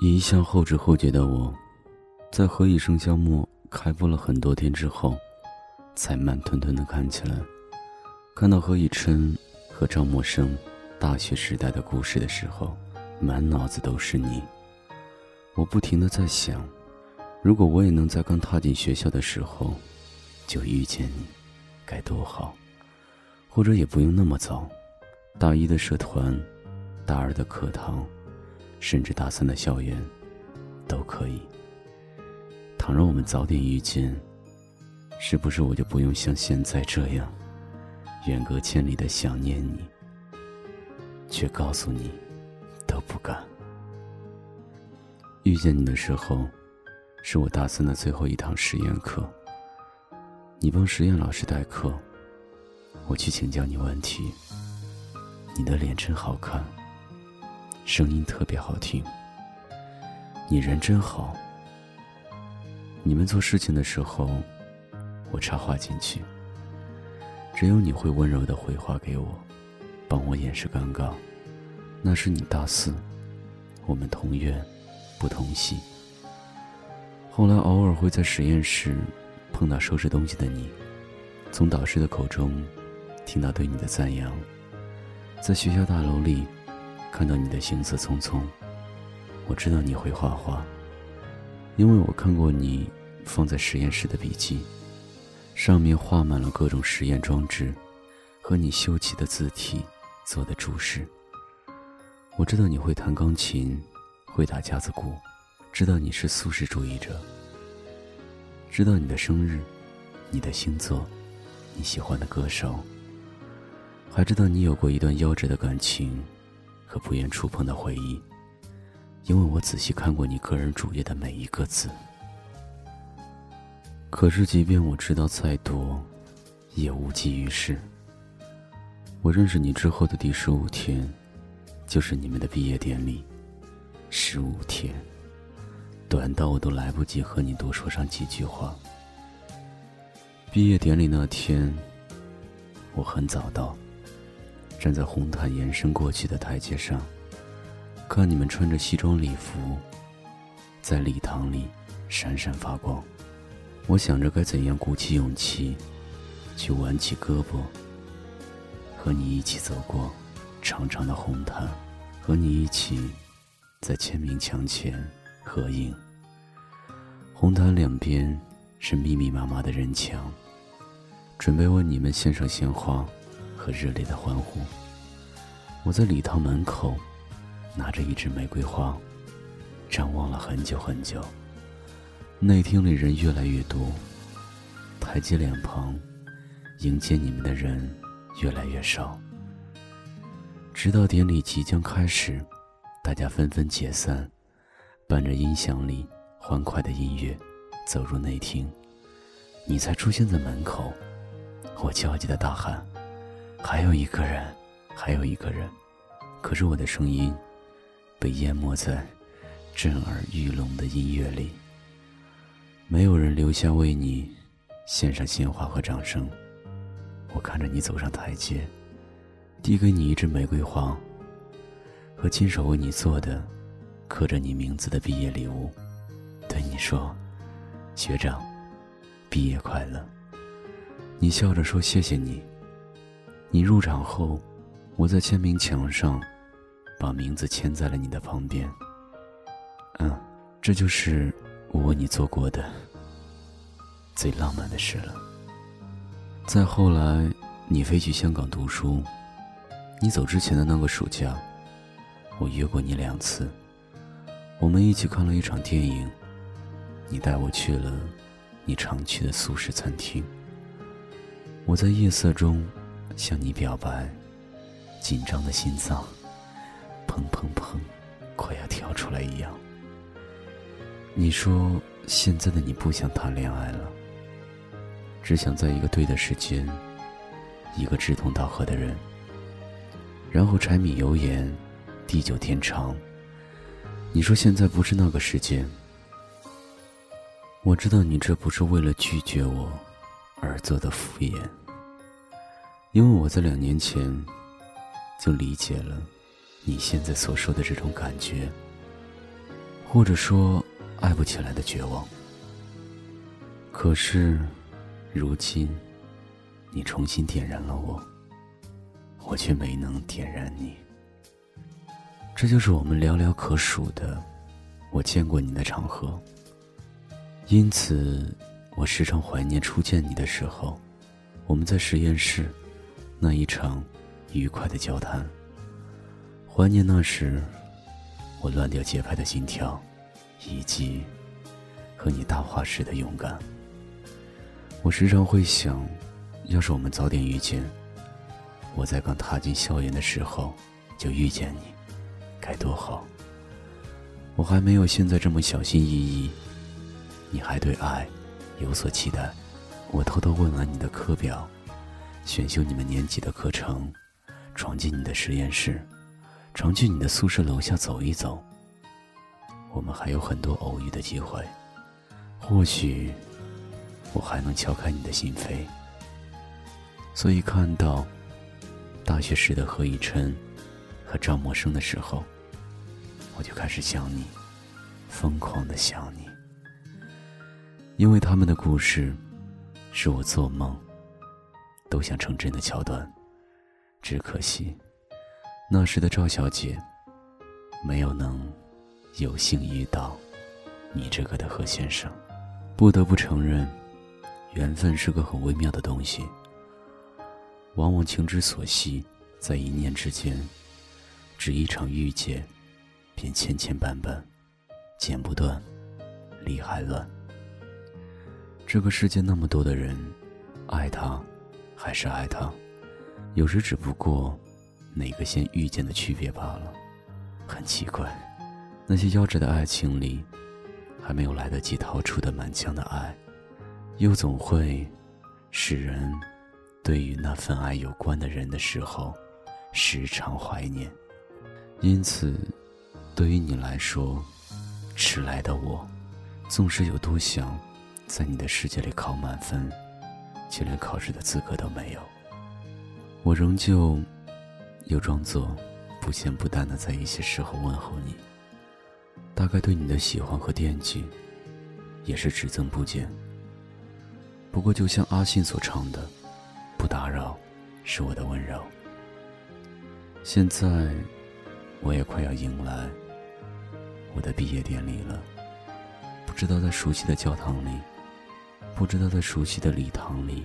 一向后知后觉的我，在何以笙箫默开播了很多天之后，才慢吞吞的看起来。看到何以琛和赵默笙大学时代的故事的时候，满脑子都是你。我不停的在想，如果我也能在刚踏进学校的时候就遇见你，该多好。或者也不用那么早，大一的社团，大二的课堂。甚至大三的校园，都可以。倘若我们早点遇见，是不是我就不用像现在这样，远隔千里的想念你，却告诉你都不敢。遇见你的时候，是我大三的最后一堂实验课。你帮实验老师代课，我去请教你问题。你的脸真好看。声音特别好听，你人真好。你们做事情的时候，我插话进去。只有你会温柔的回话给我，帮我掩饰尴尬。那是你大四，我们同院，不同系。后来偶尔会在实验室碰到收拾东西的你，从导师的口中听到对你的赞扬，在学校大楼里。看到你的行色匆匆，我知道你会画画，因为我看过你放在实验室的笔记，上面画满了各种实验装置和你修齐的字体做的注释。我知道你会弹钢琴，会打架子鼓，知道你是素食主义者，知道你的生日、你的星座、你喜欢的歌手，还知道你有过一段夭折的感情。和不愿触碰的回忆，因为我仔细看过你个人主页的每一个字。可是，即便我知道再多，也无济于事。我认识你之后的第十五天，就是你们的毕业典礼。十五天，短到我都来不及和你多说上几句话。毕业典礼那天，我很早到。站在红毯延伸过去的台阶上，看你们穿着西装礼服，在礼堂里闪闪发光。我想着该怎样鼓起勇气，去挽起胳膊，和你一起走过长长的红毯，和你一起在签名墙前合影。红毯两边是密密麻麻的人墙，准备为你们献上鲜花。和热烈的欢呼。我在礼堂门口，拿着一支玫瑰花，张望了很久很久。内厅里人越来越多，台阶两旁，迎接你们的人越来越少。直到典礼即将开始，大家纷纷解散，伴着音响里欢快的音乐，走入内厅，你才出现在门口。我焦急的大喊。还有一个人，还有一个人，可是我的声音被淹没在震耳欲聋的音乐里。没有人留下为你献上鲜花和掌声。我看着你走上台阶，递给你一支玫瑰花和亲手为你做的刻着你名字的毕业礼物，对你说：“学长，毕业快乐。”你笑着说：“谢谢你。”你入场后，我在签名墙上把名字签在了你的旁边。嗯，这就是我为你做过的最浪漫的事了。再后来，你飞去香港读书，你走之前的那个暑假，我约过你两次，我们一起看了一场电影。你带我去了你常去的素食餐厅。我在夜色中。向你表白，紧张的心脏，砰砰砰，快要跳出来一样。你说现在的你不想谈恋爱了，只想在一个对的时间，一个志同道合的人，然后柴米油盐，地久天长。你说现在不是那个时间，我知道你这不是为了拒绝我而做的敷衍。因为我在两年前就理解了你现在所说的这种感觉，或者说爱不起来的绝望。可是，如今，你重新点燃了我，我却没能点燃你。这就是我们寥寥可数的我见过你的场合。因此，我时常怀念初见你的时候，我们在实验室那一场愉快的交谈。怀念那时我乱掉节拍的心跳，以及和你搭话时的勇敢。我时常会想，要是我们早点遇见，我在刚踏进校园的时候就遇见你，该多好！我还没有现在这么小心翼翼。你还对爱有所期待，我偷偷问完你的课表，选修你们年级的课程，闯进你的实验室，常去你的宿舍楼下走一走。我们还有很多偶遇的机会，或许我还能敲开你的心扉。所以看到大学时的何以琛和张默生的时候，我就开始想你，疯狂的想你。因为他们的故事，是我做梦都想成真的桥段，只可惜那时的赵小姐没有能有幸遇到你这个的何先生。不得不承认，缘分是个很微妙的东西。往往情之所系，在一念之间，只一场遇见，便千千绊绊，剪不断，理还乱。这个世界那么多的人，爱他，还是爱他，有时只不过哪个先遇见的区别罢了。很奇怪，那些夭折的爱情里，还没有来得及掏出的满腔的爱，又总会使人对于那份爱有关的人的时候，时常怀念。因此，对于你来说，迟来的我，纵使有多想。在你的世界里考满分，却连考试的资格都没有。我仍旧又装作不咸不淡的在一些时候问候你，大概对你的喜欢和惦记，也是只增不减。不过，就像阿信所唱的：“不打扰，是我的温柔。”现在，我也快要迎来我的毕业典礼了，不知道在熟悉的教堂里。不知道在熟悉的礼堂里，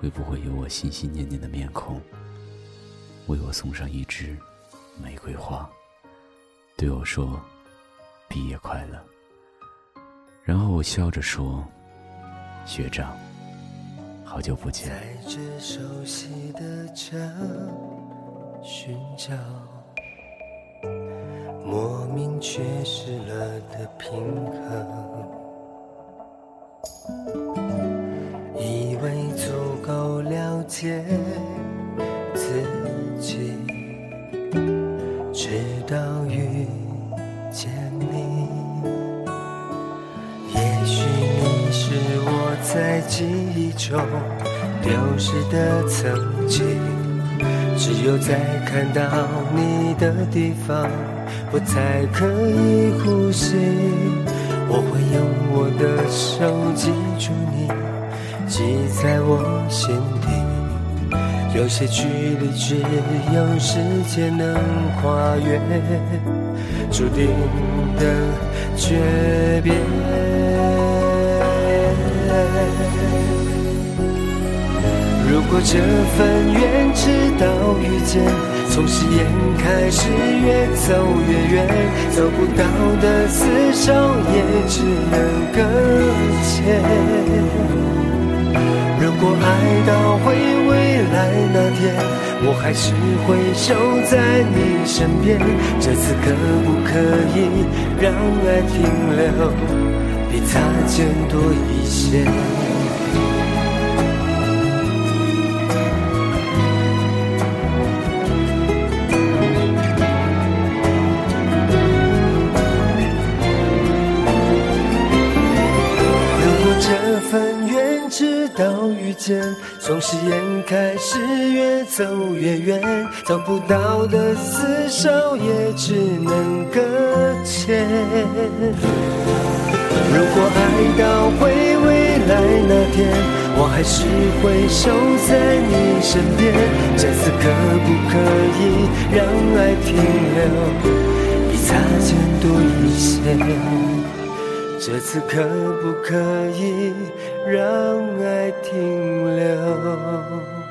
会不会有我心心念念的面孔，为我送上一支玫瑰花，对我说：“毕业快乐。”然后我笑着说：“学长，好久不见。”在这熟悉的城寻找莫名缺失了的平衡。中丢失的曾经，只有在看到你的地方，我才可以呼吸。我会用我的手记住你，记在我心底。有些距离只有时间能跨越，注定的诀别。如果这份缘直到遇见。从誓言开始，越走越远，走不到的厮守也只能搁浅。如果爱到回未来那天，我还是会守在你身边。这次可不可以让爱停留，比擦肩多一些？走越远，找不到的厮守也只能搁浅。如果爱到回未来那天，我还是会守在你身边。这次可不可以让爱停留，比擦肩多一些？这次可不可以让爱停留？